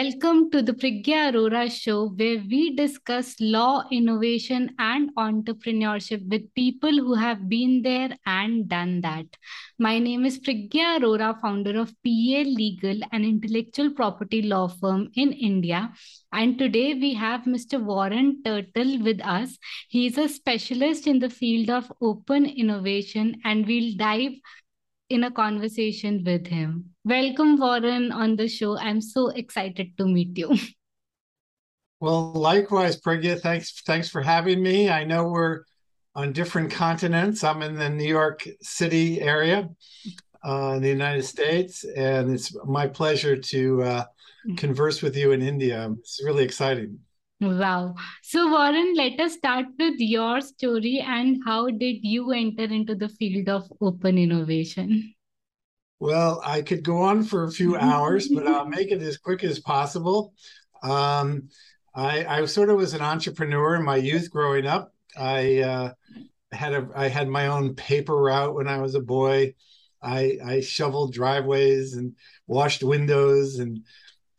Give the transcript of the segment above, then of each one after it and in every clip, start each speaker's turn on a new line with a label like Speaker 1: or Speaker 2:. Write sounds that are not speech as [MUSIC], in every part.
Speaker 1: Welcome to the Priggya Arora show, where we discuss law, innovation, and entrepreneurship with people who have been there and done that. My name is Priggya Arora, founder of PA Legal, an intellectual property law firm in India. And today we have Mr. Warren Tuttle with us. He's a specialist in the field of open innovation, and we'll dive in a conversation with him. Welcome, Warren, on the show. I'm so excited to meet you. [LAUGHS]
Speaker 2: Well, likewise, Priggya. Thanks, thanks for having me. I know we're on different continents. I'm in the New York City area uh, in the United States, and it's my pleasure to uh, mm. converse with you in India. It's really exciting.
Speaker 1: Wow. So, Warren, let us start with your story and how did you enter into the field of open innovation?
Speaker 2: Well, I could go on for a few [LAUGHS] hours, but I'll make it as quick as possible. Um, I, I sort of was an entrepreneur in my youth growing up. I uh, had a I had my own paper route when I was a boy. I, I shoveled driveways and washed windows and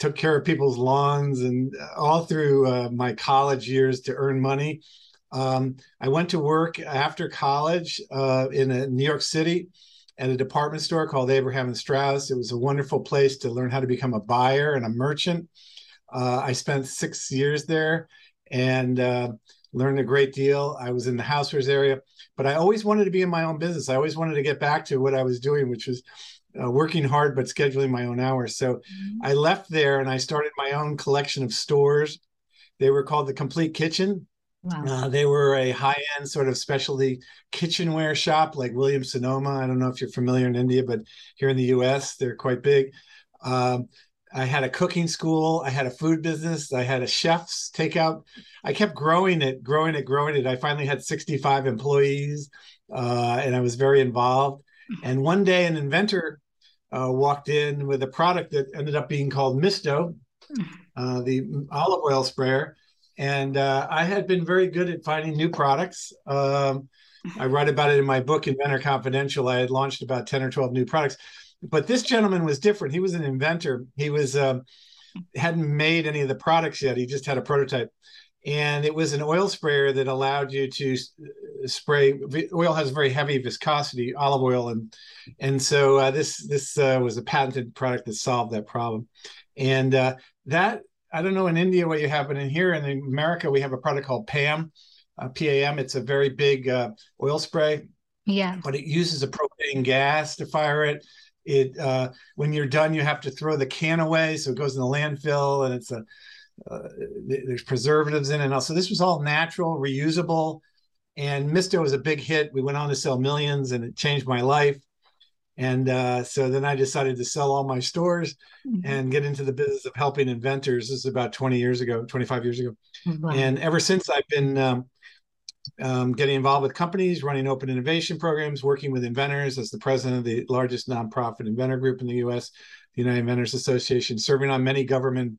Speaker 2: took care of people's lawns and all through uh, my college years to earn money. Um, I went to work after college uh, in a, New York City at a department store called Abraham and Straus. It was a wonderful place to learn how to become a buyer and a merchant. Uh, I spent six years there and uh, learned a great deal. I was in the housewares area, but I always wanted to be in my own business. I always wanted to get back to what I was doing, which was uh, working hard but scheduling my own hours. So mm-hmm. I left there and I started my own collection of stores. They were called the Complete Kitchen. Wow. Uh, they were a high end sort of specialty kitchenware shop like Williams Sonoma. I don't know if you're familiar in India, but here in the US, they're quite big. Um, I had a cooking school. I had a food business. I had a chef's takeout. I kept growing it, growing it, growing it. I finally had 65 employees uh, and I was very involved. [LAUGHS] And one day, an inventor uh, walked in with a product that ended up being called Misto, uh, the olive oil sprayer. And uh, I had been very good at finding new products. Um, I write about it in my book, Inventor Confidential. I had launched about 10 or 12 new products. But this gentleman was different. He was an inventor. He was um, hadn't made any of the products yet. He just had a prototype and it was an oil sprayer that allowed you to uh, spray oil has very heavy viscosity olive oil and and so uh, this this uh, was a patented product that solved that problem. And uh, that i don't know in india what you have but in here in america we have a product called pam uh, pam it's a very big uh, oil spray.
Speaker 1: Yeah.
Speaker 2: But it uses a propane gas to fire it. It when you're done you have to throw the can away so it goes in the landfill and it's a uh, there's preservatives in it. Also, this was all natural, reusable. And Misto was a big hit. We went on to sell millions, and it changed my life. And uh, so then I decided to sell all my stores mm-hmm. and get into the business of helping inventors. This is about 20 years ago, 25 years ago. And ever since, I've been um, um, getting involved with companies, running open innovation programs, working with inventors as the president of the largest nonprofit inventor group in the US, the United Inventors Association, serving on many government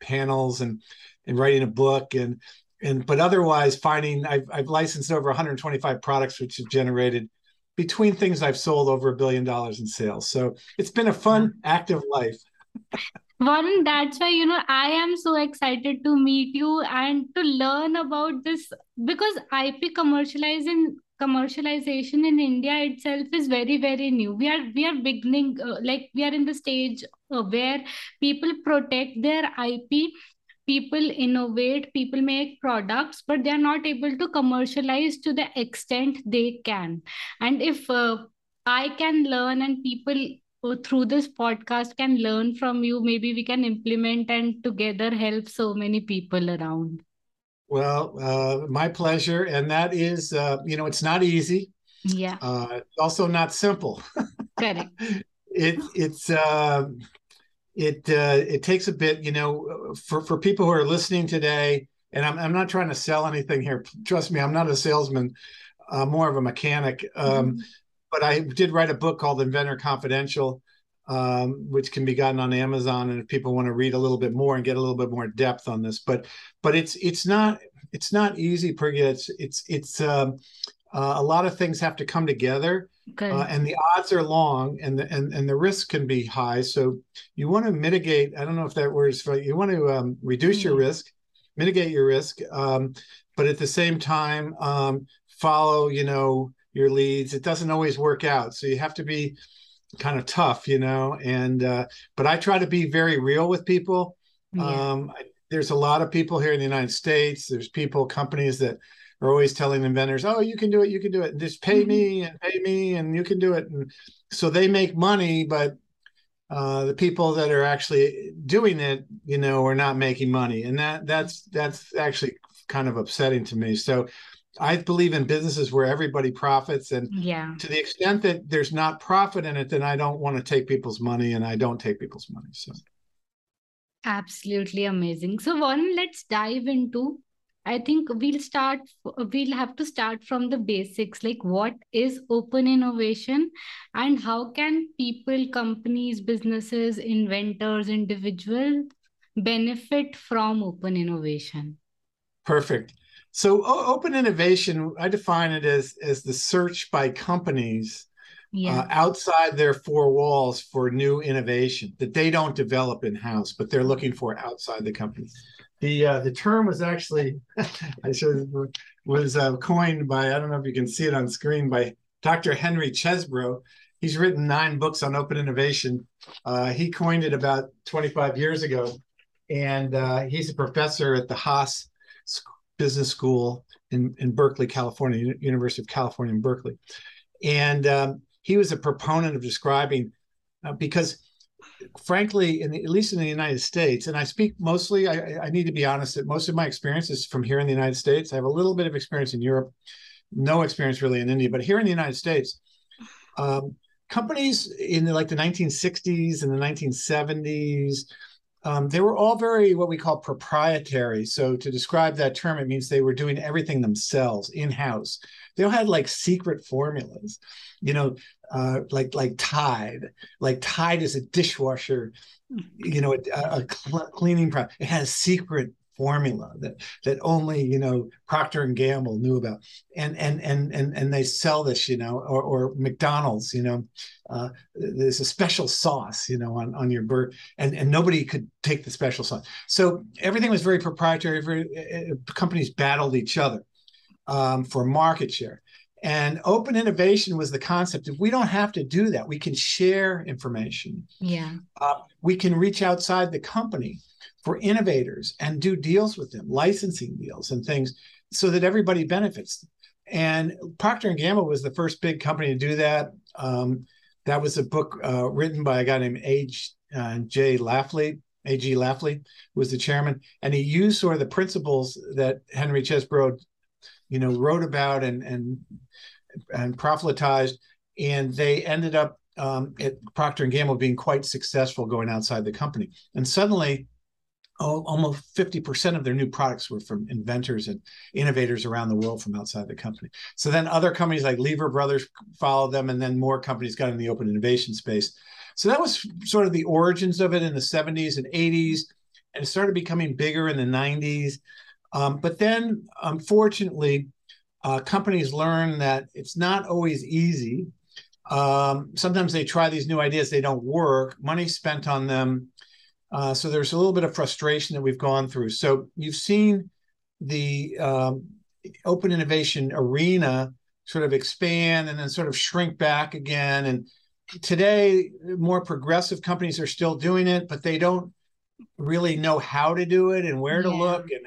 Speaker 2: panels and and writing a book and and but otherwise finding I've, I've licensed over 125 products which have generated between things I've sold over a billion dollars in sales. So it's been a fun, active life.
Speaker 1: Warren, that's why, you know, I am so excited to meet you and to learn about this because IP commercializing commercialization in India itself is very, very new. We are we are beginning, uh, like we are in the stage where people protect their IP people innovate people make products but they are not able to commercialize to the extent they can. And if uh, i can learn and people uh, through this podcast can learn from you maybe we can implement and together help so many people around.
Speaker 2: Well uh, my pleasure. And that is uh, you know it's not easy.
Speaker 1: Yeah.
Speaker 2: Uh, also not simple. [LAUGHS]
Speaker 1: Correct.
Speaker 2: It it's uh, it uh, it takes a bit, you know, for for people who are listening today. And I'm I'm not trying to sell anything here. Trust me, I'm not a salesman. Uh, more of a mechanic. Um, mm-hmm. But I did write a book called Inventor Confidential, um, which can be gotten on Amazon. And if people want to read a little bit more and get a little bit more depth on this, but but it's it's not it's not easy, Priggya. It's it's it's um, uh, a lot of things have to come together okay. uh, and the odds are long and the and, and the risk can be high so you want to mitigate i don't know if that word is right you want to um, reduce mm-hmm. your risk mitigate your risk um, but at the same time um, follow you know your leads it doesn't always work out so you have to be kind of tough you know and uh, but i try to be very real with people yeah. um, there's a lot of people here in the united states there's people companies that are always telling inventors, "Oh, you can do it, you can do it, just pay mm-hmm. me and pay me, and you can do it." And so they make money, but uh, the people that are actually doing it, you know, are not making money, and that that's that's actually kind of upsetting to me. So. I believe in businesses where everybody profits, and
Speaker 1: yeah.
Speaker 2: to the extent that there's not profit in it, then I don't want to take people's money, and I don't take people's money. So,
Speaker 1: absolutely amazing. So, Warren, let's dive into I think we'll start, we'll have to start from the basics like what is open innovation and how can people, companies, businesses, inventors, individuals benefit from open innovation?
Speaker 2: Perfect. So open innovation, I define it as as the search by companies yeah. uh, outside their four walls for new innovation that they don't develop in house, but they're looking for outside the company the uh, the term was actually [LAUGHS] I should was uh, coined by I don't know if you can see it on screen by Dr. Henry Chesbrough. He's written nine books on open innovation. Uh, he coined it about 25 years ago, and uh, he's a professor at the Haas Business School in in Berkeley, California, University of California in Berkeley, and um, he was a proponent of describing uh, because frankly, in the, at least in the United States, and I speak mostly, I, I, need to be honest that most of my experience is from here in the United States. I have a little bit of experience in Europe, no experience really in India, but here in the United States, um, companies in the, like the 1960s and the 1970s, um, they were all very what we call proprietary. So to describe that term, it means they were doing everything themselves in house. They all had like secret formulas, you know, uh, like like Tide. Like Tide is a dishwasher, you know, a, a cleaning product. It has secret formula that that only you know Procter and Gamble knew about, and and and and and they sell this, you know, or, or McDonald's, you know, uh, there's a special sauce, you know, on on your burger, and and nobody could take the special sauce. So everything was very proprietary. Very, uh, companies battled each other um, for market share. And open innovation was the concept of we don't have to do that. We can share information.
Speaker 1: Yeah. Uh,
Speaker 2: we can reach outside the company for innovators and do deals with them, licensing deals and things, so that everybody benefits. And Procter and Gamble was the first big company to do that. Um, that was a book uh, written by a guy named A.J. Uh, J. Lafley. A.G. Lafley was the chairman, and he used sort of the principles that Henry Chesbrough you know, wrote about and and and proselytized, and they ended up um, at Procter and Gamble being quite successful going outside the company. And suddenly, oh, almost fifty percent of their new products were from inventors and innovators around the world from outside the company. So then other companies like Lever Brothers followed them, and then more companies got in the open innovation space. So that was sort of the origins of it in the 70s and 80s, and it started becoming bigger in the 90s. Um, but then, unfortunately, uh, companies learn that it's not always easy. Um, sometimes they try these new ideas, they don't work, money spent on them. Uh, so there's a little bit of frustration that we've gone through. So you've seen the um, open innovation arena sort of expand and then sort of shrink back again. And today, more progressive companies are still doing it, but they don't really know how to do it and where to look and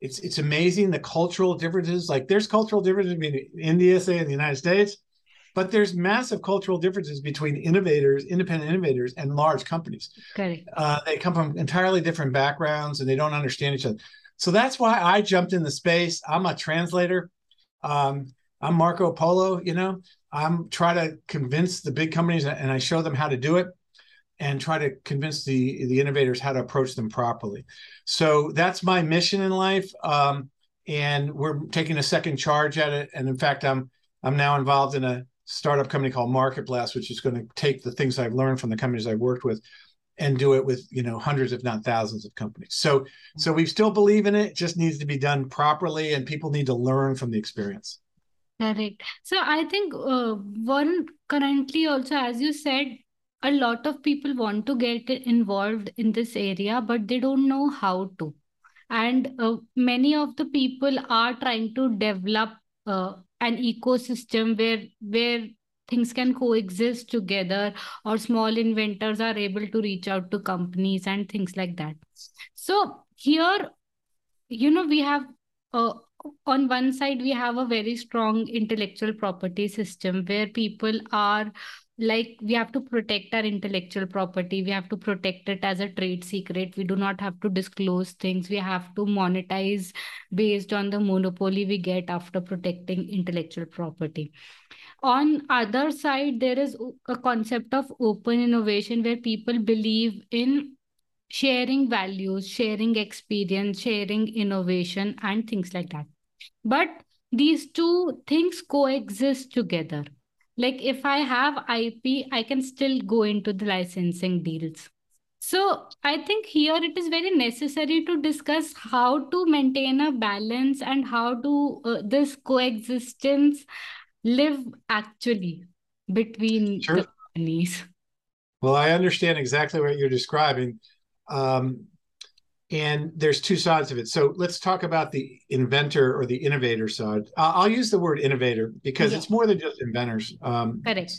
Speaker 2: it's it's amazing the cultural differences. Like there's cultural differences between India, say, and the United States, but there's massive cultural differences between innovators, independent innovators, and large companies.
Speaker 1: Okay.
Speaker 2: Uh, they come from entirely different backgrounds and they don't understand each other. So that's why I jumped in the space. I'm a translator. Um, I'm Marco Polo. You know, I'm trying to convince the big companies, and I show them how to do it and try to convince the the innovators how to approach them properly. So that's my mission in life, um, and we're taking a second charge at it. And in fact, I'm I'm now involved in a startup company called Market Blast, which is going to take the things I've learned from the companies I've worked with and do it with you know hundreds if not thousands of companies so so we still believe in it. just needs to be done properly and people need to learn from the experience
Speaker 1: Correct. So I think uh, one currently also, as you said, a lot of people want to get involved in this area, but they don't know how to. And uh, many of the people are trying to develop uh, an ecosystem where where things can coexist together, or small inventors are able to reach out to companies and things like that. So here, you know, we have uh, on one side we have a very strong intellectual property system where people are like we have to protect our intellectual property we have to protect it as a trade secret we do not have to disclose things we have to monetize based on the monopoly we get after protecting intellectual property on other side there is a concept of open innovation where people believe in sharing values, sharing experience, sharing innovation, and things like that. But these two things coexist together. Like if I have IP, I can still go into the licensing deals. So I think here it is very necessary to discuss how to maintain a balance and how to uh, this coexistence live actually between sure. the companies.
Speaker 2: Well, I understand exactly what you're describing. Um, and there's two sides of it. So let's talk about the inventor or the innovator side. I'll, I'll use the word innovator because yeah. it's more than just inventors. Um,
Speaker 1: Correct.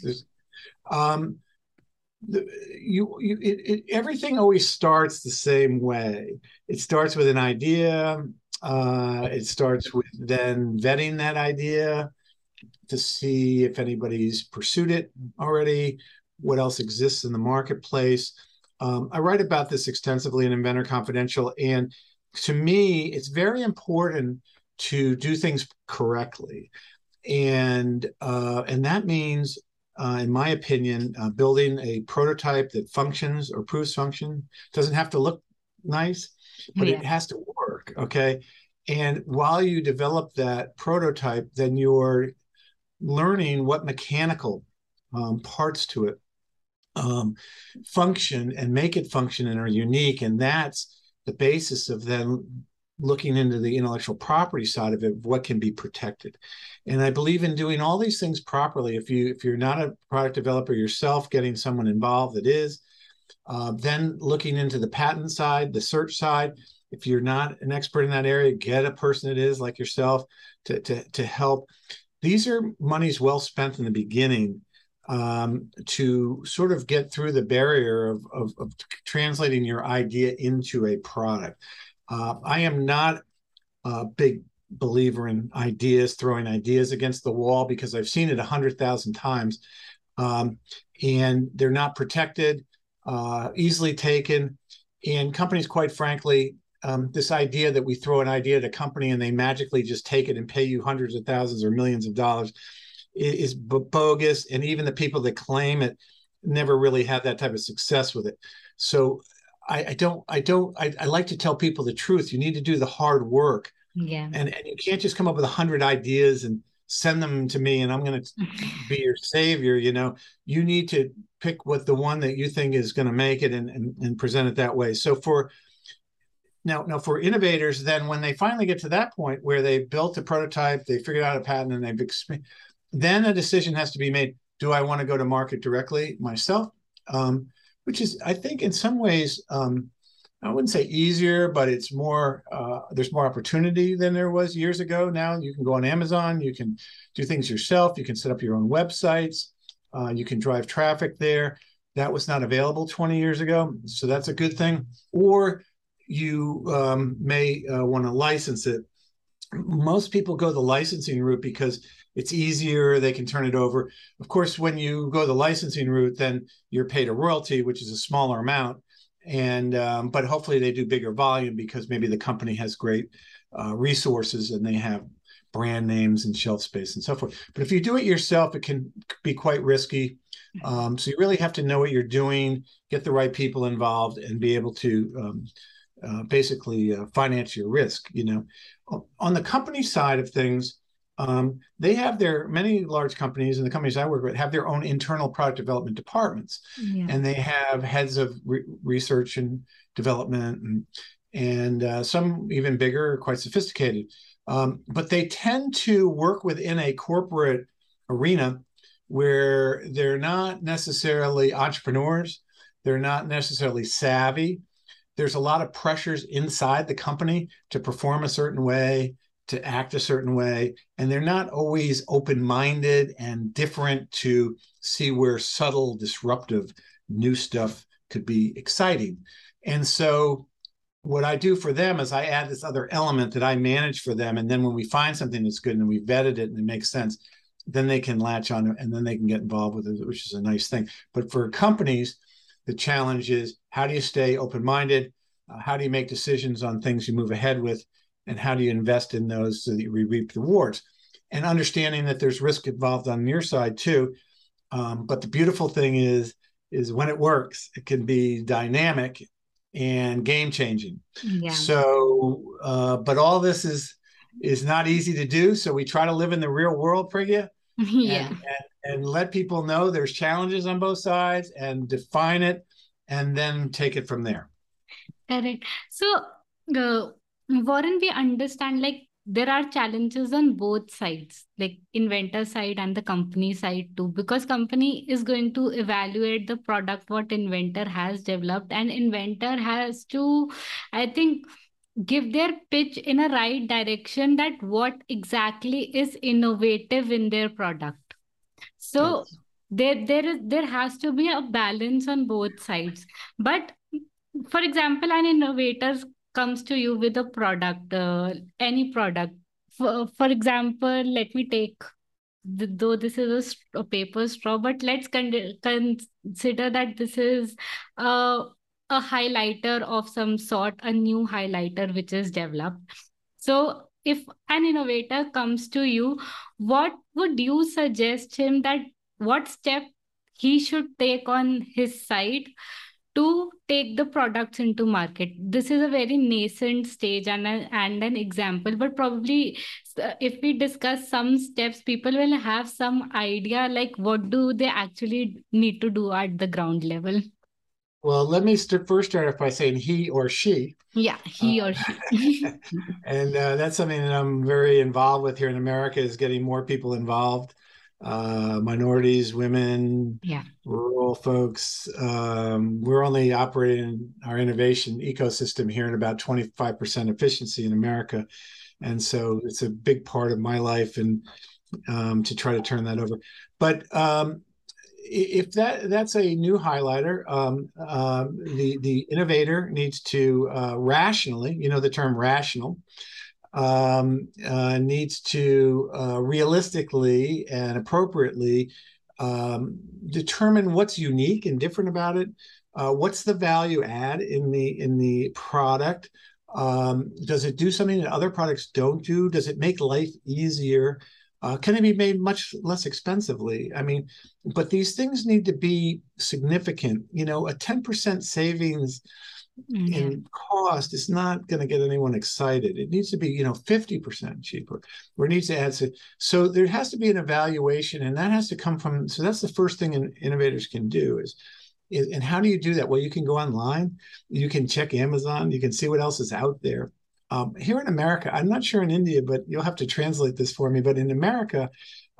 Speaker 2: Um, the, you, you it, it, everything always starts the same way. It starts with an idea. Uh, it starts with then vetting that idea to see if anybody's pursued it already, what else exists in the marketplace um, I write about this extensively in Inventor Confidential, and to me, it's very important to do things correctly, and uh, and that means, uh, in my opinion, uh, building a prototype that functions or proves function doesn't have to look nice, but yeah. it has to work. Okay, and while you develop that prototype, then you're learning what mechanical um, parts to it um, function and make it function and are unique. And that's the basis of then looking into the intellectual property side of it, what can be protected. And I believe in doing all these things properly. If you if you're not a product developer yourself, getting someone involved that is, uh, then looking into the patent side, the search side. If you're not an expert in that area, get a person that is like yourself to to to help. These are monies well spent in the beginning um, to sort of get through the barrier of, of, of translating your idea into a product. Uh, I am not a big believer in ideas, throwing ideas against the wall because I've seen it a hundred thousand times, um, and they're not protected, uh, easily taken, and companies, quite frankly, um, this idea that we throw an idea at a company and they magically just take it and pay you hundreds of thousands or millions of dollars is bogus, and even the people that claim it never really had that type of success with it. So I, I don't, I don't, I, I, like to tell people the truth. You need to do the hard work.
Speaker 1: Yeah.
Speaker 2: And, and you can't just come up with a hundred ideas and send them to me and I'm going to be your savior. You know, you need to pick what the one that you think is going to make it and, and, and present it that way. So for, now, now for innovators, then when they finally get to that point where they built a prototype, they figured out a patent, and they've exp- then a decision has to be made do i want to go to market directly myself? Um, which is i think in some ways um, i wouldn't say easier but it's more uh, there's more opportunity than there was years ago. Now you can go on amazon you can do things yourself you can set up your own websites uh, you can drive traffic there. That was not available 20 years ago so that's a good thing. Or you um, may uh, want to license it. Most people go the licensing route because it's easier they can turn it over. Of course when you go the licensing route then you're paid a royalty which is a smaller amount. And um, but hopefully they do bigger volume because maybe the company has great uh, resources and they have brand names and shelf space and so forth. But if you do it yourself it can be quite risky. Um, so you really have to know what you're doing get the right people involved and be able to um, uh, basically uh, finance your risk you know. On the company side of things um, they have their many large companies and the companies I work with have their own internal product development departments, yeah. and they have heads of re- research and development, and and uh, some even bigger, quite sophisticated. Um, but they tend to work within a corporate arena where they're not necessarily entrepreneurs, they're not necessarily savvy. There's a lot of pressures inside the company to perform a certain way, to act a certain way, and they're not always open minded and different to see where subtle, disruptive new stuff could be exciting. And so what I do for them is I add this other element that I manage for them. And then when we find something that's good and we vetted it and it makes sense, then they can latch on and then they can get involved with it, which is a nice thing. But for companies, the challenge is how do you stay open minded? Uh, how do you make decisions on things you move ahead with? And how do you invest in those so that you reap the rewards? And understanding that there's risk involved on your side too. Um, but the beautiful thing is, is when it works, it can be dynamic and game changing. Yeah. So, uh, but all this is is not easy to do. So we try to live in the real world, Priggya. [LAUGHS]
Speaker 1: yeah.
Speaker 2: And, and, and, let people know there's challenges on both sides and define it and then take it from there.
Speaker 1: Correct. So, uh, Warren, we understand like there are challenges on both sides like inventor side and the company side too because company is going to evaluate the product what inventor has developed and inventor has to i think give their pitch in a right direction that what exactly is innovative in their product so yes. there there is there has to be a balance on both sides but for example an innovator comes to you with a product, uh, any product. For, for example, let me take, though this is a, a, paper straw, but let's con- consider that this is a, a highlighter of some sort, a new highlighter which is developed. So if an innovator comes to you, what would you suggest him that what step he should take on his side to take the products into market. This is a very nascent stage and, a, and an example but probably uh, if we discuss some steps people will have some idea like what do they actually need to do at the ground level.
Speaker 2: Well let me st- first start off by saying he or she.
Speaker 1: Yeah he uh, or she. [LAUGHS]
Speaker 2: and uh, that's something that i'm very involved with here in america is getting more people involved uh, minorities, women,
Speaker 1: yeah.
Speaker 2: rural folks. Um, we're only operating our innovation ecosystem here at about 25% efficiency in America. And so it's a big part of my life and um, to try to turn that over. But um, if that that's a new highlighter, um, uh, the the innovator needs to uh, rationally, you know, the term rational, um, uh, needs to uh, realistically and appropriately um, determine what's unique and different about it. Uh, what's the value add in the in the product? Um, does it do something that other products don't do? Does it make life easier? Uh, can it be made much less expensively? I mean, but these things need to be significant. You know, a ten percent savings mm-hmm. in cost is not going to get anyone excited. It needs to be, you know, 50% cheaper or it needs to add to, so there has to be an evaluation and that has to come from, so that's the first thing in, innovators can do is, is, and how do you do that? Well, you can go online, you can check Amazon, you can see what else is out there. Um, here in America, I'm not sure in India, but you'll have to translate this for me. But in America,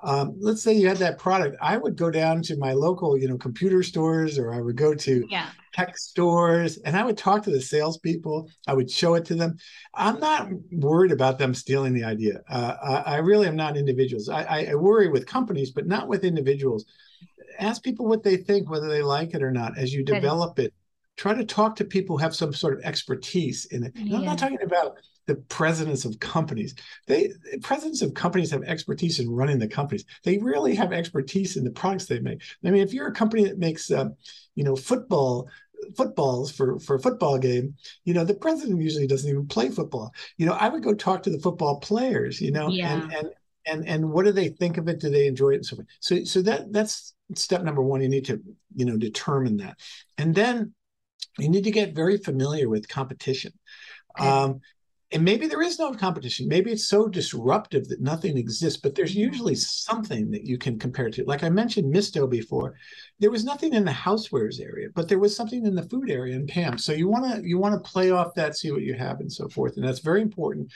Speaker 2: um, let's say you had that product i would go down to my local you know computer stores or i would go to
Speaker 1: yeah.
Speaker 2: tech stores and i would talk to the salespeople i would show it to them. I'm not worried about them stealing the idea. Uh, I, I, really am not individuals. I, I worry with companies but not with individuals. Ask people what they think whether they like it or not as you develop it try to talk to people who have some sort of expertise in it yeah. i'm not talking about the presidents of companies. They presidents of companies have expertise in running the companies. They really have expertise in the products they make. I mean, if you're a company that makes, uh, you know, football footballs for for a football game, you know, the president usually doesn't even play football. You know, I would go talk to the football players. You know,
Speaker 1: yeah.
Speaker 2: and and and and what do they think of it? Do they enjoy it? And so forth. So so that that's step number one. You need to you know determine that, and then you need to get very familiar with competition. Um, and maybe there is no competition. Maybe it's so disruptive that nothing exists but there's usually something that you can compare to. Like i mentioned misto before there was nothing in the housewares area but there was something in the food area in pam. So you want to you want to play off that see what you have and so forth. And that's very important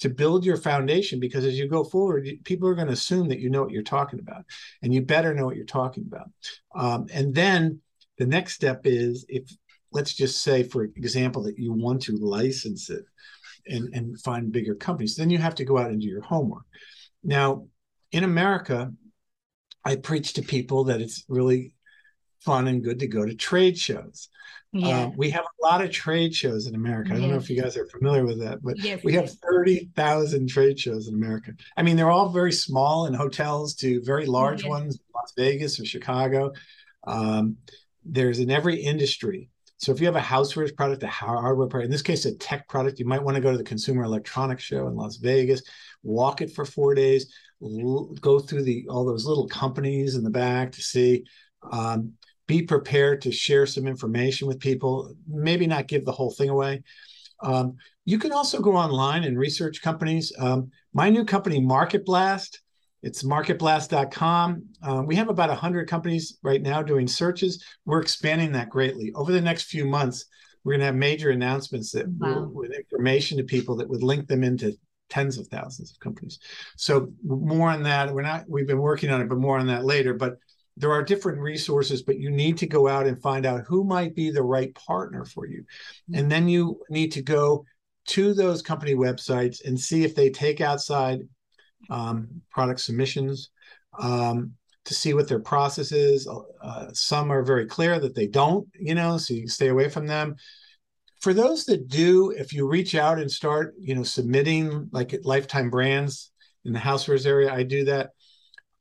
Speaker 2: to build your foundation because as you go forward, people are going to assume that you know what you're talking about, and you better know what you're talking about. Um, and then the next step is if let's just say, for example, that you want to license it and, and find bigger companies, then you have to go out and do your homework. Now, in America, I preach to people that it's really fun and good to go to trade shows. Yeah. Uh, we have a lot of trade shows in America. I don't know if you guys are familiar with that, but yes, we have 30,000 trade shows in America. I mean, they're all very small in hotels to very large ones, Las Vegas or Chicago. Um, there's in every industry. So if you have a housewares product, a hardware product, in this case, a tech product, you might want to go to the Consumer Electronics Show in Las Vegas, walk it for four days, go through the all those little companies in the back to see. Um, be prepared to share some information with people. Maybe not give the whole thing away. Um, you can also go online and research companies. Um, my new company, Market Blast, it's marketblast.com. Um, we have about 100 companies right now doing searches. We're expanding that greatly. Over the next few months, we're going to have major announcements that wow. will, with information to people that would link them into tens of thousands of companies. So more on that. We're not. We've been working on it, but more on that later. But there are different resources, but you need to go out and find out who might be the right partner for you, and then you need to go to those company websites and see if they take outside um, product submissions um, to see what their process is. Uh, some are very clear that they don't, you know, so you stay away from them. For those that do, if you reach out and start, you know, submitting like at Lifetime Brands in the housewares area, I do that.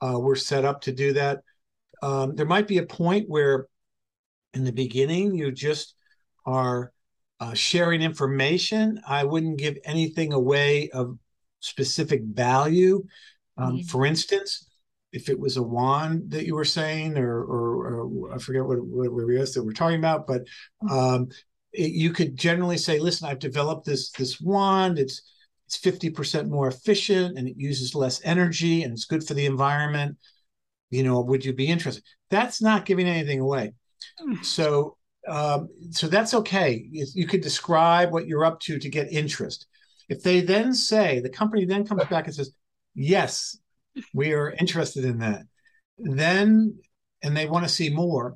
Speaker 2: Uh, we're set up to do that. Um, there might be a point where, in the beginning, you just are uh, sharing information. I wouldn't give anything away of specific value. Um, mm-hmm. For instance, if it was a wand that you were saying, or, or, or I forget what, what, it was that we're talking about, but mm-hmm. um, it, you could generally say, "Listen, I've developed this this wand. It's it's fifty percent more efficient, and it uses less energy, and it's good for the environment. You know, would you be interested?" That's not giving anything away. Mm. So um, so that's okay. You could describe what you're up to to get interest. If they then say, the company then comes back and says, yes, we are interested in that, then, and they want to see more,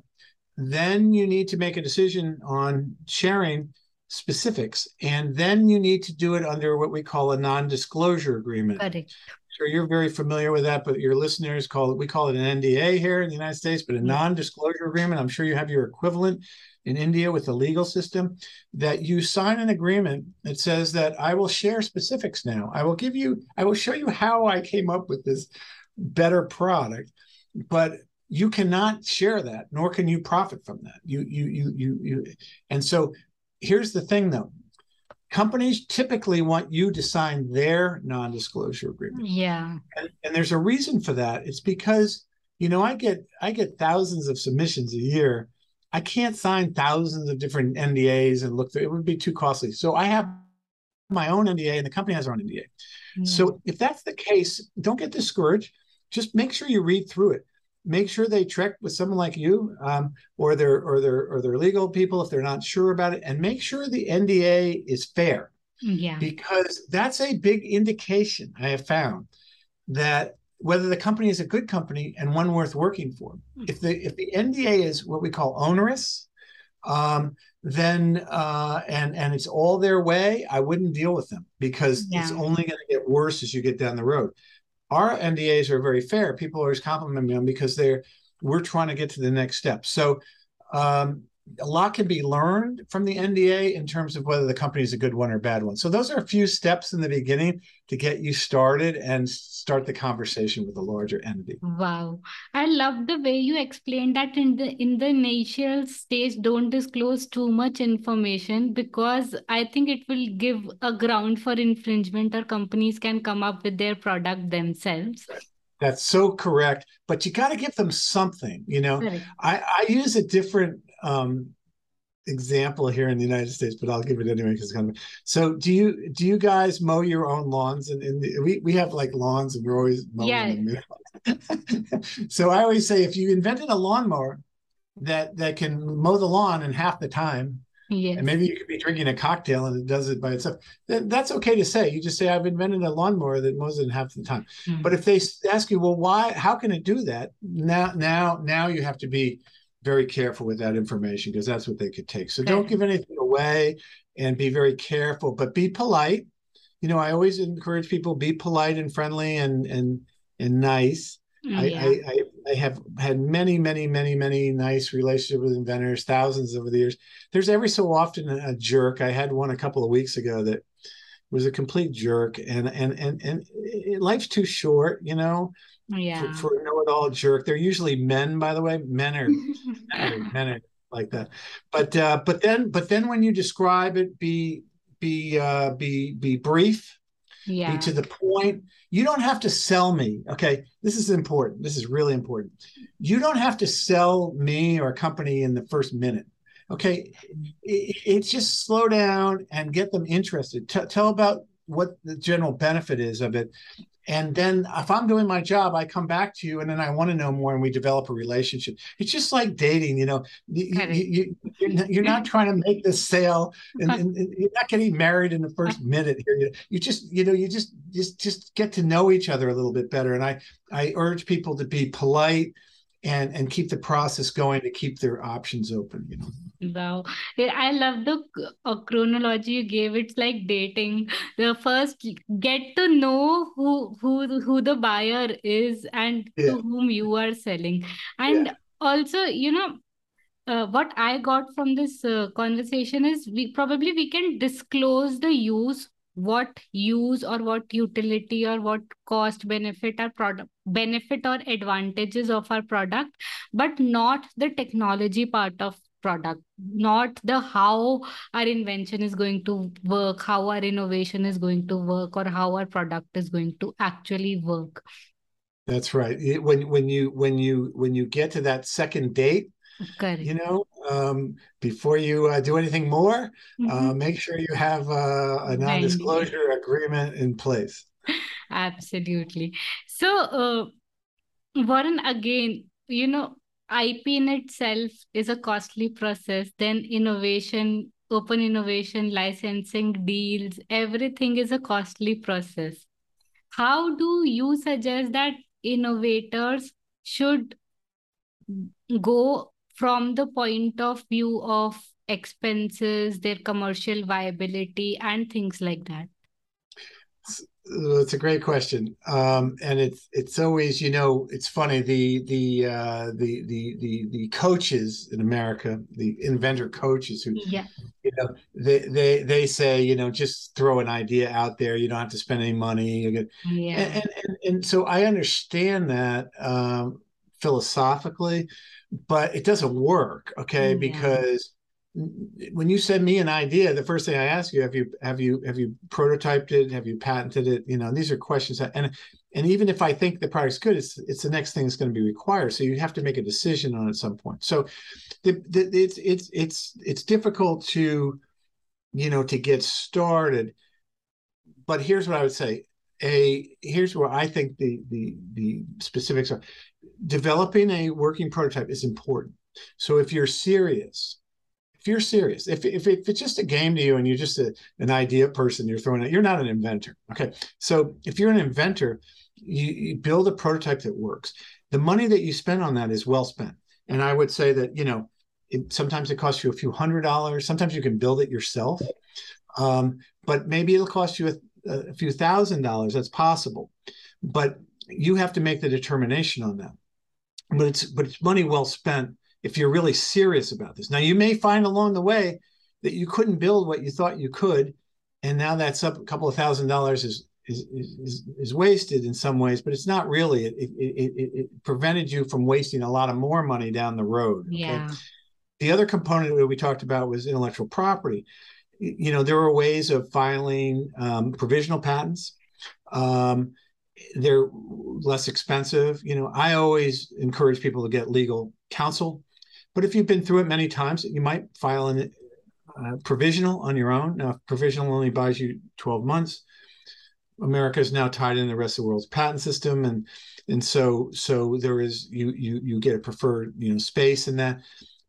Speaker 2: then you need to make a decision on sharing specifics. And then you need to do it under what we call a non disclosure agreement. Sure, you're very familiar with that, but your listeners call it, we call it an NDA here in the United States, but a mm-hmm. non disclosure agreement. I'm sure you have your equivalent in India with the legal system, that you sign an agreement that says that I will share specifics now. I will give you, I will show you how I came up with this better product, but you cannot share that, nor can you profit from that. You, you, you, you, you. And so here's the thing though companies typically want you to sign their non-disclosure agreement
Speaker 1: yeah
Speaker 2: and, and, there's a reason for that it's because you know i get i get thousands of submissions a year I can't sign thousands of different NDAs and look through it would be too costly. So I have my own NDA and the company has their own NDA. Mm. So if that's the case, don't get discouraged. Just make sure you read through it. Make sure they check with someone like you, um, or their or their or their legal people if they're not sure about it, and make sure the NDA is fair.
Speaker 1: Yeah,
Speaker 2: because that's a big indication I have found that whether the company is a good company and one worth working for. Hmm. If the if the NDA is what we call onerous, um, then uh, and and it's all their way, I wouldn't deal with them because yeah. it's only going to get worse as you get down the road. Our NDAs are very fair. People always compliment me on because they're we're trying to get to the next step. So um, a lot can be learned from the NDA in terms of whether the company is a good one or bad one. So those are a few steps in the beginning to get you started and start the conversation with a larger entity.
Speaker 1: Wow. I love the way you explained that in the in the initial stage don't disclose too much information because I think it will give a ground for infringement or companies can come up with their product themselves.
Speaker 2: That's so correct. But you got to give them something. You know, I, I use a different um, example here in the United States, but I'll give it anyway because kind of. So, do you do you guys mow your own lawns? And, and we we have like lawns, and we're always mowing yeah. them. [LAUGHS] so I always say, if you invented a lawnmower that that can mow the lawn in half the time,
Speaker 1: Yes.
Speaker 2: And maybe you could be drinking a cocktail and it does it by itself. That's okay to say. You just say, I've invented a lawnmower that mows it in half the time. Mm-hmm. But if they ask you, well, why, how can it do that? Now, now, now you have to be very careful with that information because that's what they could take. So okay. don't give anything away and be very careful, but be polite. You know, I always encourage people be polite and friendly and and and nice. Mm, yeah. I, I, I have had many, many, many, many nice relationships with inventors, thousands over the years. There's every so often a jerk. I had one a couple of weeks ago that was a complete jerk, and and and and life's too short, you know.
Speaker 1: Yeah.
Speaker 2: For, for a know-it-all jerk, they're usually men, by the way. Men are [LAUGHS] men are, men are like that. But uh, but then but then when you describe it, be be uh, be be brief
Speaker 1: yeah.
Speaker 2: be to the point. You don't have to sell me. Okay. This is important. This is really important. You don't have to sell me or a company in the first minute. Okay. It, it's just slow down and get them interested. T- tell about what the general benefit is of it. And then if i'm doing my job i come back to you and then i want to know more and we develop a relationship. It's just like dating you know you, you, you, you're not trying to make this sale and, and, and, you're not getting married in the first minute here. You just you know you just just just get to know each other a little bit better. And i i urge people to be polite and and keep the process going to keep their options open you know
Speaker 1: Wow. I love the uh, chronology you gave. It's like dating. The first get to know who who who the buyer is and yeah. to whom you are selling. And yeah. also, you know, uh, what I got from this uh, conversation is we probably we can disclose the use what use or what utility or what cost benefit our product benefit or advantages of our product but not the technology part of product not the how our invention is going to work how our innovation is going to work or how our product is going to actually work.
Speaker 2: That's right. When when you when you when you get to that second date
Speaker 1: Correct.
Speaker 2: you know um, before you uh, do anything more mm-hmm. uh, make sure you have uh, a non-disclosure agreement in place
Speaker 1: absolutely so uh, warren again you know IP in itself is a costly process. Then innovation, open innovation, licensing deals, everything is a costly process. How do you suggest that innovators should go from the point of view of expenses, their commercial viability, and things like that?
Speaker 2: it's a great question, um, and it's it's always you know it's funny the the uh, the the the the coaches in America, the inventor coaches who
Speaker 1: yeah.
Speaker 2: you know they they they say you know just throw an idea out there, you don't have to spend any money.
Speaker 1: Yeah.
Speaker 2: And, and, and and so I understand that um, philosophically, but it doesn't work. Okay, mm, yeah. because when you send me an idea, the first thing I ask you have you have you have you prototyped it? Have you patented it? You know, these are questions that, and and even if I think the product's good, it's it's the next thing that's going to be required. So you have to make a decision on it at some point. So the, the, it's it's it's it's difficult to you know to get started. But here's what I would say. A here's where I think the the the specifics are. Developing a working prototype is important. So if you're serious if you're serious, if, if, if it's just a game to you and you're just a, an idea person you're throwing it, you're not an inventor. Okay. So if you're an inventor, you, you build a prototype that works. The money that you spend on that is well spent. And I would say that, you know, it, sometimes it costs you a few hundred dollars. Sometimes you can build it yourself. Um, but maybe it'll cost you a, a few thousand dollars. That's possible. But you have to make the determination on that. But it's but it's money well spent if you're really serious about this. Now, you may find along the way that you couldn't build what you thought you could, and now that's up a couple of thousand dollars is is is, is wasted in some ways, but it's not really. It, it it, it prevented you from wasting a lot of more money down the road.
Speaker 1: Okay? Yeah.
Speaker 2: The other component that we talked about was intellectual property. You know, there are ways of filing um, provisional patents. Um, they're less expensive. You know, I always encourage people to get legal counsel but if you've been through it many times, you might file a uh, provisional on your own. Now, provisional only buys you 12 months. America is now tied in the rest of the world's patent system, and and so so there is you you you get a preferred you know space in that.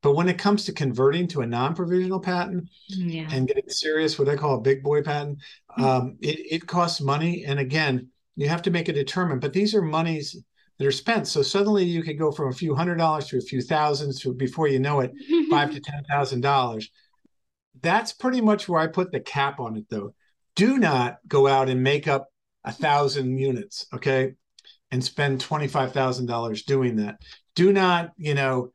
Speaker 2: But when it comes to converting to a non-provisional patent
Speaker 1: yeah.
Speaker 2: and getting serious, what I call a big boy patent,
Speaker 1: Mm.
Speaker 2: um, it, it costs money. And again, you have to make a determined, but these are monies that are spent. So suddenly you could go from a few hundred dollars to a few thousands to before you know it, five to [LAUGHS] ten thousand dollars. That's pretty much where I put the cap on it though. Do not go out and make up a thousand units, okay? And spend twenty-five thousand dollars doing that. Do not, you know,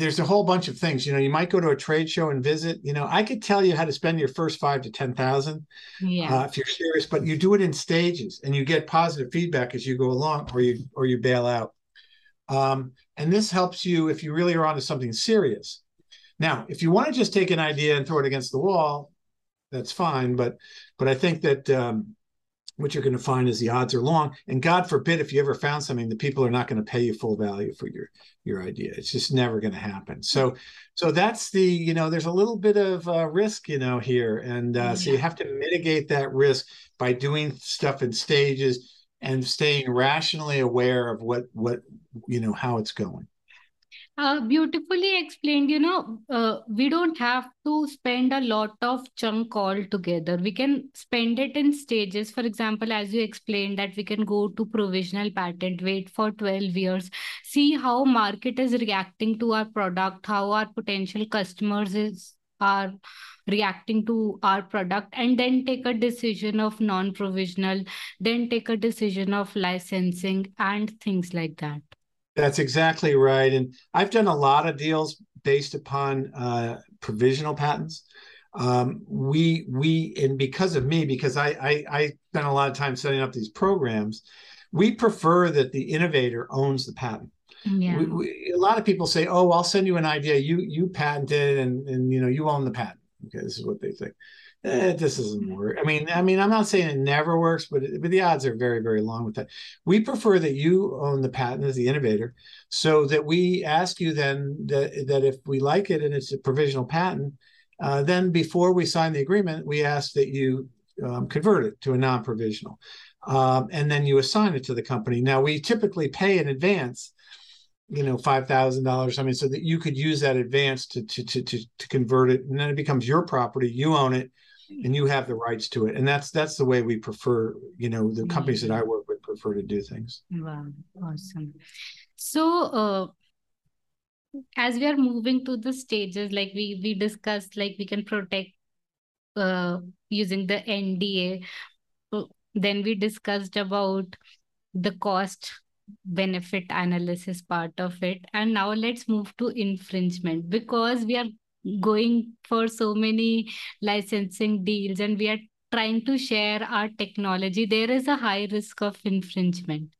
Speaker 2: there's a whole bunch of things. You know, you might go to a trade show and visit. You know, I could tell you how to spend your first five to ten thousand
Speaker 1: yeah.
Speaker 2: uh, if you're serious, but you do it in stages and you get positive feedback as you go along, or you or you bail out. Um, and this helps you if you really are onto something serious. Now, if you want to just take an idea and throw it against the wall, that's fine. But but I think that um, what you're going to find is the odds are long. And God forbid if you ever found something the people are not going to pay you full value for your your idea. It's just never going to happen. So so that's the you know there's a little bit of uh, risk you know here, and uh, so you have to mitigate that risk by doing stuff in stages and staying rationally aware of what what you know how it's going.
Speaker 1: Uh, beautifully explained. You know, uh, we don't have to spend a lot of chunk all together. We can spend it in stages. For example, as you explained, that we can go to provisional patent, wait for 12 years, see how market is reacting to our product, how our potential customers is are reacting to our product and then take a decision of non-provisional then take a decision of licensing and things like that
Speaker 2: That's exactly right. And I've done a lot of deals based upon uh, provisional patents. Um, we we and because of me, because I, I I spent a lot of time setting up these programs, we prefer that the innovator owns the patent.
Speaker 1: yeah
Speaker 2: We, we, a lot of people say, "Oh, I'll send you an idea. You you patented, and and you know you own the patent." Okay, this is what they think. Eh, this doesn't work. I mean, I mean, I'm not saying it never works, but but the odds are very very long with that. We prefer that you own the patent as the innovator, so that we ask you then that that if we like it and it's a provisional patent, uh, then before we sign the agreement, we ask that you um, convert it to a non-provisional, um, and then you assign it to the company. Now we typically pay in advance you know five thousand dollars I mean so that you could use that advance to, to to to to convert it and then it becomes your property you own it and you have the rights to it and that's that's the way we prefer you know the companies that I work with prefer to do things
Speaker 1: Wow, awesome. So, uh, as we are moving to the stages, like we we discussed, like we can protect uh using the NDA. Then we discussed about the cost benefit analysis part of it. And now let's move to infringement because we are going for so many licensing deals and we are trying to share our technology. There is a high risk of infringement.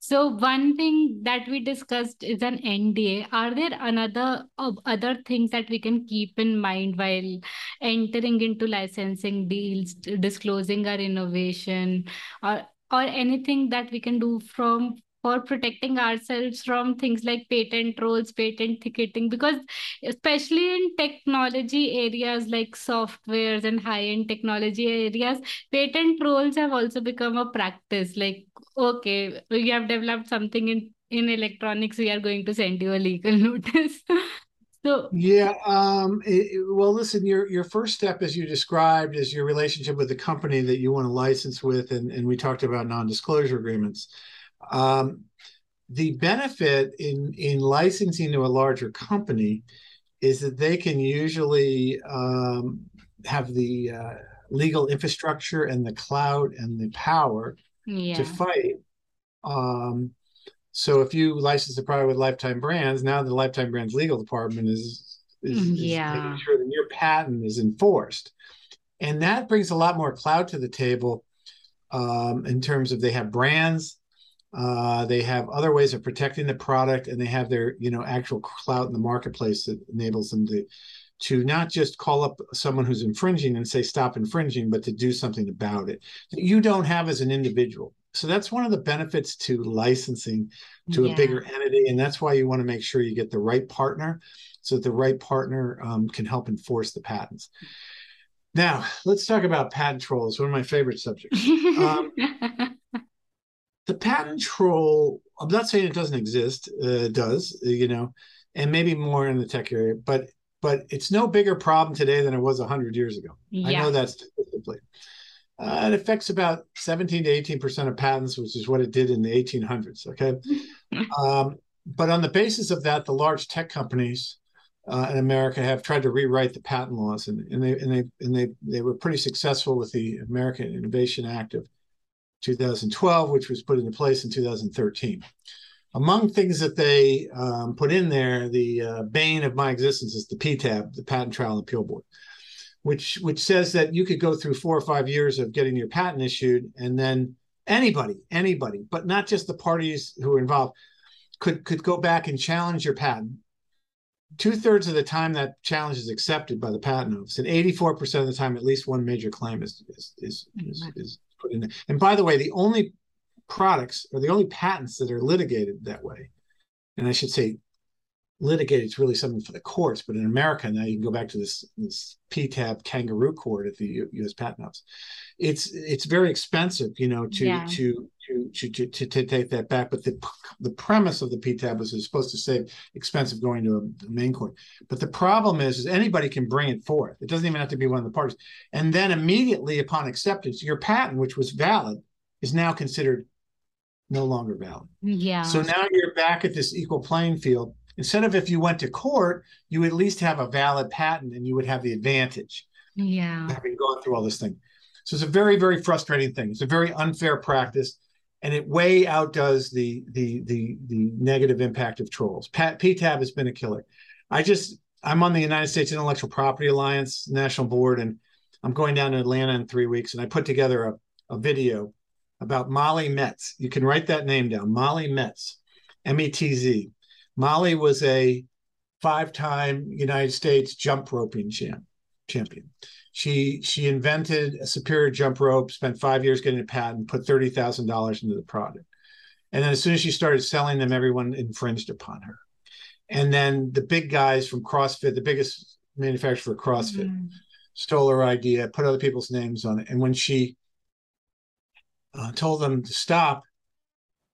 Speaker 1: So one thing that we discussed is an NDA. Are there another uh, other things that we can keep in mind while entering into licensing deals, disclosing our innovation, or or anything that we can do from for protecting ourselves from things like patent trolls, patent ticketing? Because especially in technology areas like softwares and high-end technology areas, patent trolls have also become a practice. Like okay, we have developed something in in electronics, we are going to send you a legal [LAUGHS] notice. so
Speaker 2: yeah um it, well listen your your first step as you described is your relationship with the company that you want to license with and and we talked about non-disclosure agreements um the benefit in in licensing to a larger company is that they can usually um, have the uh, legal infrastructure and the cloud and the power
Speaker 1: yeah,
Speaker 2: to fight. Um, so if you license a product with Lifetime Brands, now the Lifetime Brands legal department is is, is making sure that your patent is enforced, and that brings a lot more clout to the table um, in terms of they have brands, uh, they have other ways of protecting the product, and they have their you know actual clout in the marketplace that enables them to to not just call up someone who's infringing and say stop infringing, but to do something about it that you don't have as an individual. So that's one of the benefits to licensing to
Speaker 1: Yeah.
Speaker 2: a bigger entity, and that's why you want to make sure you get the right partner, so that the right partner um, can help enforce the patents. Now let's talk about patent trolls, one of my favorite subjects. [LAUGHS] um, the patent troll i'm not saying it doesn't exist uh, it does you know and maybe more in the tech area, but but it's no bigger problem today than it was 100 years ago. Yeah. I know that statistically. Uh, it affects about 17 to 18 percent of patents, which is what it did in the 1800s. Okay, [LAUGHS] um, but on the basis of that, the large tech companies uh, in America have tried to rewrite the patent laws, and, and they and they and they they were pretty successful with the American Innovation Act of 2012, which was put into place in 2013. Among things that they um, put in there, the uh, bane of my existence is the PTAB, the Patent Trial and Appeal Board, which which says that you could go through four or five years of getting your patent issued, and then anybody, anybody, but not just the parties who are involved, could could go back and challenge your patent. Two thirds of the time, that challenge is accepted by the patent office, and eighty four percent of the time, at least one major claim is is is, is, is put in there. And by the way, the only products are the only patents that are litigated that way. And I should say litigated is really something for the courts, but in America now you can go back to this this PTAB kangaroo court at the U, U.S. Patent Office. It's it's very expensive, you know, to yeah. to, to, to to to to take that back. But the the premise of the PTAB was it's supposed to save expensive going to a, a main court. But the problem is, is anybody can bring it forth. It doesn't even have to be one of the parties. And then immediately upon acceptance, your patent, which was valid, is now considered no longer valid.
Speaker 1: Yeah.
Speaker 2: So now you're back at this equal playing field instead of if you went to court, you at least have a valid patent and you would have the advantage.
Speaker 1: Yeah.
Speaker 2: Having gone through all this thing. So it's a very, very frustrating thing. It's a very unfair practice. And it way outdoes the the the the negative impact of trolls. Pat, PTAB has been a killer. I just I'm on the United States Intellectual Property Alliance National Board, and I'm going down to Atlanta in three weeks. And I put together a, a video about Molly Metz. You can write that name down, Molly Metz, M E T Z. Molly was a five-time United States jump roping champ, champion. She she invented a superior jump rope, spent five years getting a patent, put thirty thousand dollars into the product, and then as soon as she started selling them, everyone infringed upon her. And then the big guys from CrossFit, the biggest manufacturer for CrossFit, mm-hmm. stole her idea, put other people's names on it, and when she uh, told them to stop,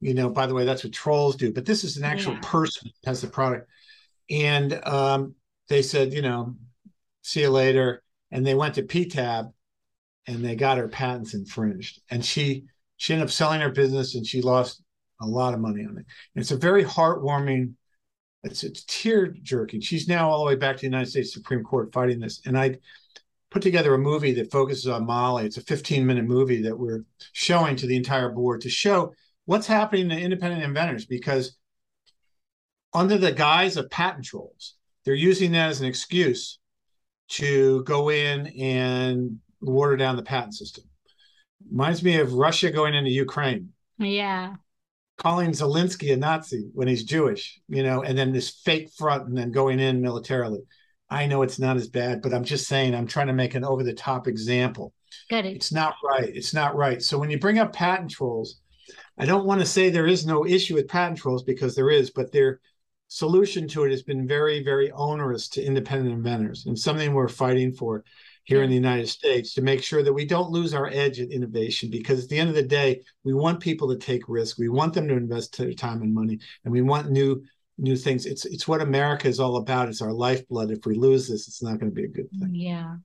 Speaker 2: you know, by the way, that's what trolls do, but this is an actual yeah. person has the product. And um, they said, you know, see you later. And they went to PTAB and they got her patents infringed. And she she ended up selling her business and she lost a lot of money on it. And it's a very heartwarming, it's it's tear jerking. She's now all the way back to the United States Supreme Court fighting this. And I put together a movie that focuses on Molly. It's a 15 minute movie that we're showing to the entire board to show what's happening to independent inventors because under the guise of patent trolls, they're using that as an excuse to go in and water down the patent system. Reminds me of Russia going into Ukraine.
Speaker 1: Yeah.
Speaker 2: Calling Zelensky a Nazi when he's Jewish, you know, and then this fake front and then going in militarily. I know it's not as bad, but I'm just saying I'm trying to make an over the top example.
Speaker 1: Got it.
Speaker 2: It's not right. It's not right. So when you bring up patent trolls, I don't want to say there is no issue with patent trolls because there is, but their solution to it has been very, very onerous to independent inventors and something we're fighting for here in the United States to make sure that we don't lose our edge at innovation because at the end of the day, we want people to take risk. We want them to invest their time and money, and we want new new things. It's it's what America is all about. It's our lifeblood. If we lose this, it's not going to be a good thing.
Speaker 1: Yeah,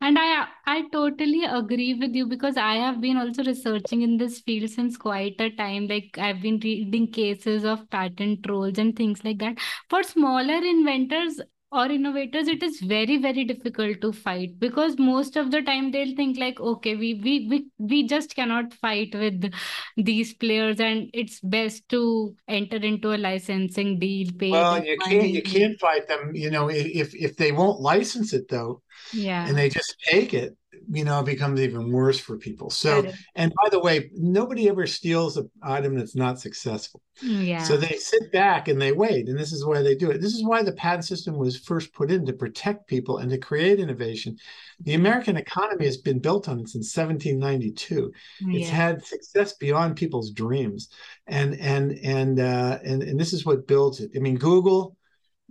Speaker 1: and I I totally agree with you because I have been also researching in this field since quite a time. Like I've been reading cases of patent trolls and things like that. For smaller inventors, or innovators it is very very difficult to fight because most of the time they'll think like okay we we we, we just cannot fight with these players and it's best to enter into a licensing deal
Speaker 2: pay well you can't you can't fight them you know if if they won't license it though
Speaker 1: yeah.
Speaker 2: and they just take it you know, it becomes even worse for people. So, and by the way, nobody ever steals an item that's not successful.
Speaker 1: Mm, yeah.
Speaker 2: So they sit back and they wait, and this is why they do it. This is why the patent system was first put in to protect people and to create innovation. The American economy has been built on it since 1792. Yeah. It's had success beyond people's dreams, and and and uh, and and this is what builds it. I mean, Google,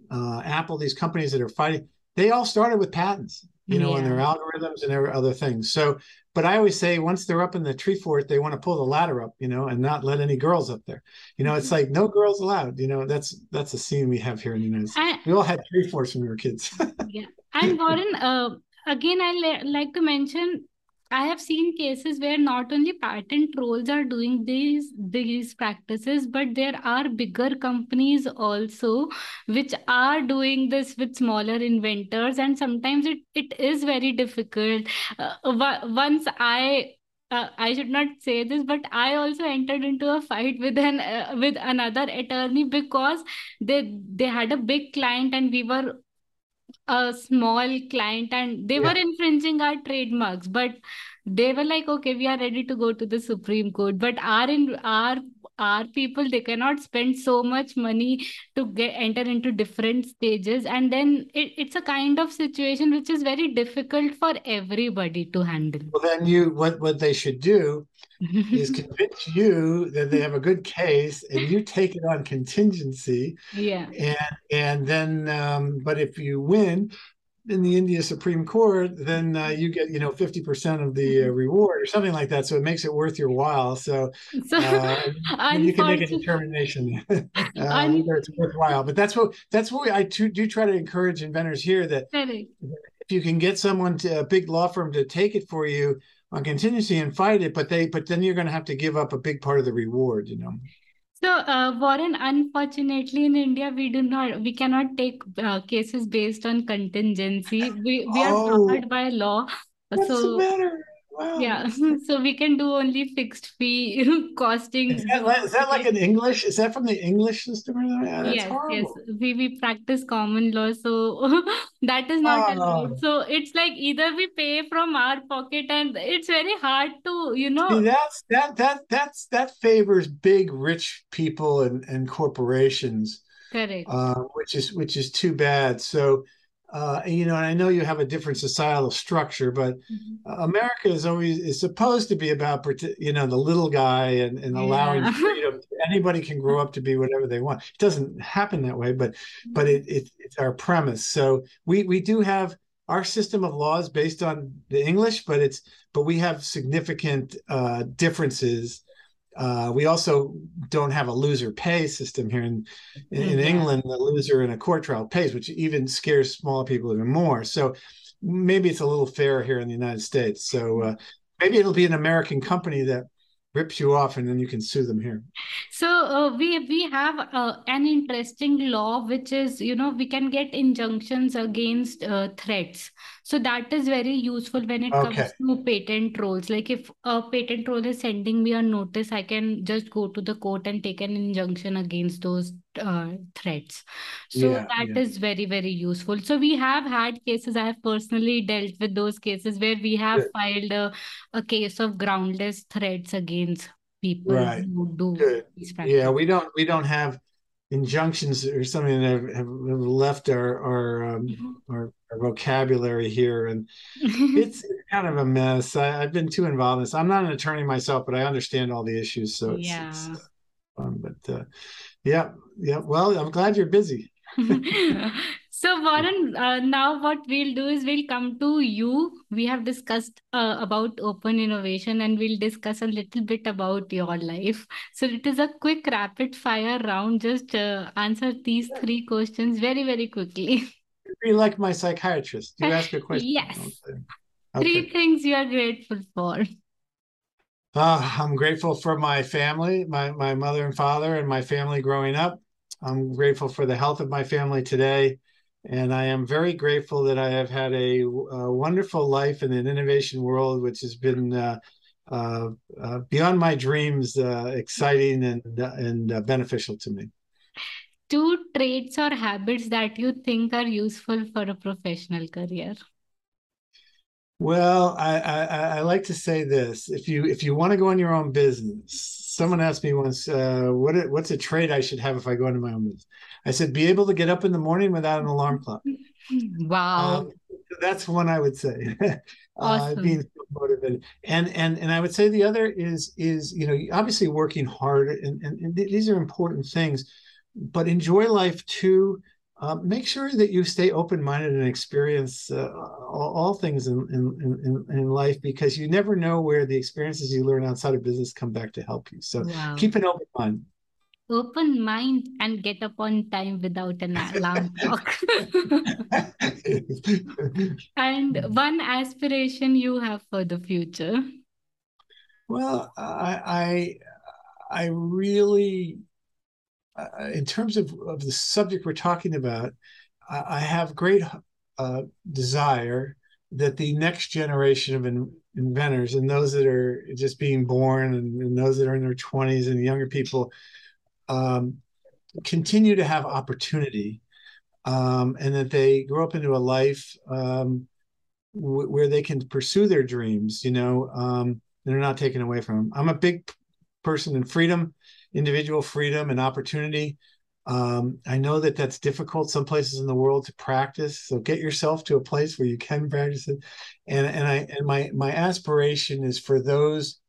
Speaker 2: uh, Apple, these companies that are fighting, they all started with patents you know, yeah. and their algorithms and other things. So, but I always say once they're up in the tree fort, they want to pull the ladder up, you know, and not let any girls up there. You know, it's
Speaker 1: Mm-hmm.
Speaker 2: like no girls allowed. You know, that's that's a scene we have here in the United States. We all had tree forts when we were kids. [LAUGHS]
Speaker 1: yeah. And Warren, uh, again, I like to mention, I have seen cases where not only patent trolls are doing these these practices, but there are bigger companies also which are doing this with smaller inventors, and sometimes it, it is very difficult. Uh, once I uh, I should not say this, but I also entered into a fight with an uh, with another attorney because they they had a big client and we were a small client and they were infringing our trademarks but they were like okay we are ready to go to the supreme court. But our in our our people they cannot spend so much money to get enter into different stages. And then it, it's a kind of situation which is very difficult for everybody to handle.
Speaker 2: Well, then you what what they should do is [LAUGHS] convince you that they have a good case, and you take it on contingency, [LAUGHS]
Speaker 1: yeah.
Speaker 2: And and then um, but if you win in the India Supreme Court, then uh, you get you know fifty percent of the uh, reward or something like that. So it makes it worth your while. So uh, [LAUGHS] you can make a determination [LAUGHS] uh, whether it's worthwhile. But that's what that's what I do, do try to encourage inventors here that if you can get someone to a big law firm to take it for you on contingency and fight it, but they but then you're going to have to give up a big part of the reward. You know.
Speaker 1: So, uh, Warren, unfortunately, in India, we do not, we cannot take uh, cases based on contingency. We we are
Speaker 2: Oh,
Speaker 1: covered by law.
Speaker 2: what's the
Speaker 1: So,
Speaker 2: matter? Wow.
Speaker 1: yeah, [LAUGHS] so we can do only fixed fee [LAUGHS]
Speaker 2: Is
Speaker 1: costing.
Speaker 2: that like, is that like [LAUGHS] an English? Is that from the English system? Yeah, that's
Speaker 1: Yes, yes, we we practice common law, so that is not
Speaker 2: Oh,
Speaker 1: allowed. So it's like either we pay from our pocket, and it's very hard to, you
Speaker 2: see,
Speaker 1: know,
Speaker 2: that's that that that's that favors big rich people and and corporations,
Speaker 1: correct.
Speaker 2: uh, which is which is too bad. So, uh, you know, and I know you have a different societal structure, but
Speaker 1: Mhm.
Speaker 2: uh, America is always is supposed to be about you know the little guy and, and allowing
Speaker 1: Yeah. [LAUGHS]
Speaker 2: freedom. Anybody can grow up to be whatever they want. It doesn't happen that way, but but it, it it's our premise. So we we do have our system of laws based on the English, but it's but we have significant uh, differences. Uh, we also don't have a loser pay system here in in, in
Speaker 1: Yeah.
Speaker 2: England. The loser in a court trial pays, which even scares small people even more. So maybe it's a little fairer here in the United States. So uh, maybe it'll be an American company that rips you off, and then you can sue them here.
Speaker 1: So uh, we we have uh, an interesting law which is you know we can get injunctions against uh, threats. So that is very useful when it
Speaker 2: Okay.
Speaker 1: comes to patent trolls. Like if a patent troll is sending me a notice, I can just go to the court and take an injunction against those uh, threats. So
Speaker 2: Yeah,
Speaker 1: that
Speaker 2: yeah.
Speaker 1: is very very useful. So we have had cases. I have personally dealt with those cases where we have
Speaker 2: Good.
Speaker 1: filed a, a case of groundless threats against people
Speaker 2: Right.
Speaker 1: who do
Speaker 2: Good. Yeah, we don't we don't have injunctions or something that have, have left our our, um, our our vocabulary here, and [LAUGHS] it's kind of a mess. I, I've been too involved in this. I'm not an attorney myself, but I understand all the issues, so it's,
Speaker 1: Yeah.
Speaker 2: it's fun. But uh, yeah, yeah. Well, I'm glad you're busy. [LAUGHS] [LAUGHS]
Speaker 1: So, Warren, uh, now what we'll do is we'll come to you. We have discussed uh, about open innovation and we'll discuss a little bit about your life. So, it is a quick rapid fire round. Just uh, answer these three questions very, very quickly.
Speaker 2: Be like my psychiatrist. You ask a question. [LAUGHS]
Speaker 1: Yes.
Speaker 2: Okay.
Speaker 1: Three things you are grateful for.
Speaker 2: Uh, I'm grateful for my family, my my mother and father, and my family growing up. I'm grateful for the health of my family today, and I am very grateful that I have had a, a wonderful life in an innovation world, which has been uh, uh, uh, beyond my dreams, uh, exciting and and uh, beneficial to me.
Speaker 1: Two traits or habits that you think are useful for a professional career.
Speaker 2: Well, I, I I like to say this: if you if you want to go in your own business, someone asked me once, uh, what what's a trait I should have if I go into my own business? I said, be able to get up in the morning without an alarm clock. [LAUGHS]
Speaker 1: Wow.
Speaker 2: Um, that's one I would say. [LAUGHS] uh, being so motivated, and and and I would say the other is is you know obviously working hard, and and, and th- these are important things, but enjoy life too. Uh, make sure that you stay open-minded and experience uh, all, all, things in, in, in, in, life because you never know where the experiences you learn outside of business come back to help you. So wow. keep an open mind.
Speaker 1: Open mind and get up on time without an alarm [LAUGHS] clock. [LAUGHS] and one aspiration you have for the future.
Speaker 2: Well, I I, I really uh, in terms of, of the subject we're talking about, I, I have great uh, desire that the next generation of in, inventors and those that are just being born and, and, those that are in their 20s and younger people um, continue to have opportunity um, and that they grow up into a life um, w- where they can pursue their dreams, you know, um, they're not taken away from them. I'm a big person in freedom individual freedom and opportunity. Um, I know that that's difficult some places in the world to practice. So get yourself to a place where you can practice it. And and I and my my aspiration is for those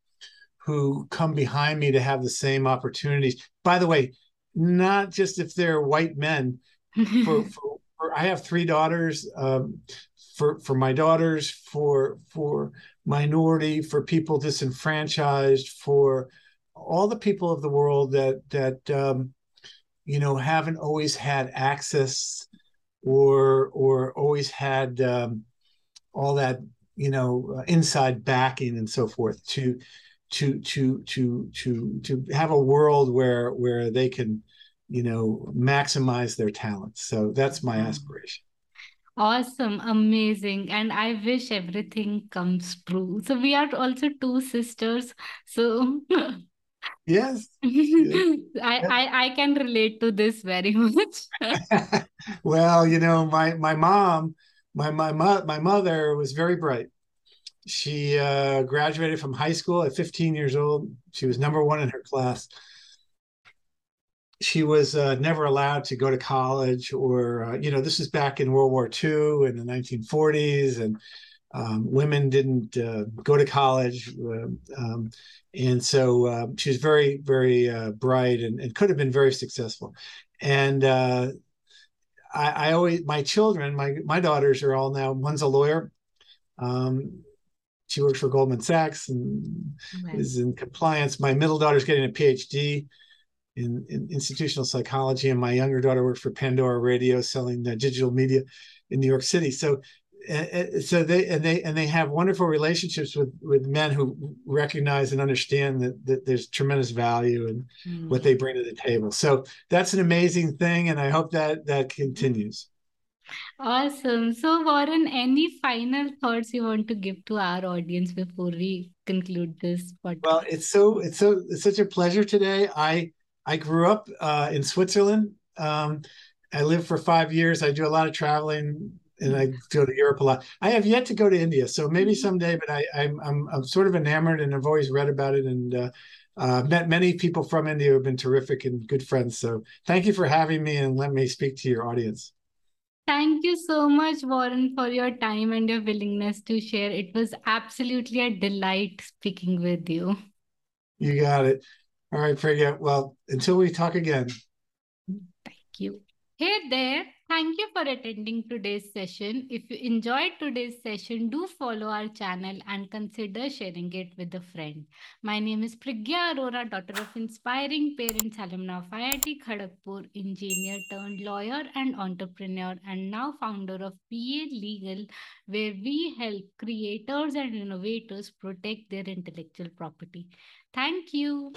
Speaker 2: who come behind me to have the same opportunities. By the way, not just if they're white men. [LAUGHS] For, for, for I have three daughters. Um, for for my daughters, for for minority, for people disenfranchised, for all the people of the world that that um, you know haven't always had access or or always had um, all that you know uh, inside backing and so forth to to to to to to have a world where where they can you know maximize their talents so that's my mm-hmm. aspiration.
Speaker 1: Awesome. Amazing. And i wish everything comes true. So we are also two sisters. So [LAUGHS]
Speaker 2: Yes. [LAUGHS]
Speaker 1: I, I I can relate to this very [LAUGHS] much. [LAUGHS]
Speaker 2: well, you know, my my mom, my my my mother was very bright. She uh, graduated from high school at 15 years old. She was number one in her class. She was uh, never allowed to go to college, or uh, you know, this is back in World War II in the 1940s, and um, women didn't uh, go to college. Uh, um, and so uh, she was very very uh, bright and, and, could have been very successful and uh, I, I, always my children my my daughters are all now one's a lawyer um, she works for goldman sachs and right. is in compliance my middle daughter's getting a phd in, in, institutional psychology and my younger daughter works for pandora radio selling digital media in new york city so so they and they and they have wonderful relationships with with men who recognize and understand that, that there's tremendous value in mm-hmm. what they bring to the table. So that's an amazing thing and i hope that that continues.
Speaker 1: Awesome. So warren any final thoughts you want to give to our audience before we conclude this podcast?
Speaker 2: well it's so it's so it's such a pleasure today. I i grew up uh, in switzerland. Um, i lived for five years. I do a lot of traveling and I go to Europe a lot. I have yet to go to India, so maybe mm-hmm. someday. But I, I'm I'm, I'm sort of enamored, and I've always read about it, and uh, uh, met many people from India who have been terrific and good friends. So thank you for having me and let me speak to your audience.
Speaker 1: Thank you so much, Warren, for your time and your willingness to share. It was absolutely a delight speaking with you.
Speaker 2: You got it. All right, Priggya. Well, until we talk again.
Speaker 1: Thank you. Hey there. Thank you for attending today's session. If you enjoyed today's session, do follow our channel and consider sharing it with a friend. My name is Priggya Arora, daughter of inspiring parents, alumna of IIT Kharagpur, engineer turned lawyer and entrepreneur, and now founder of PA Legal, where we help creators and innovators protect their intellectual property. Thank you.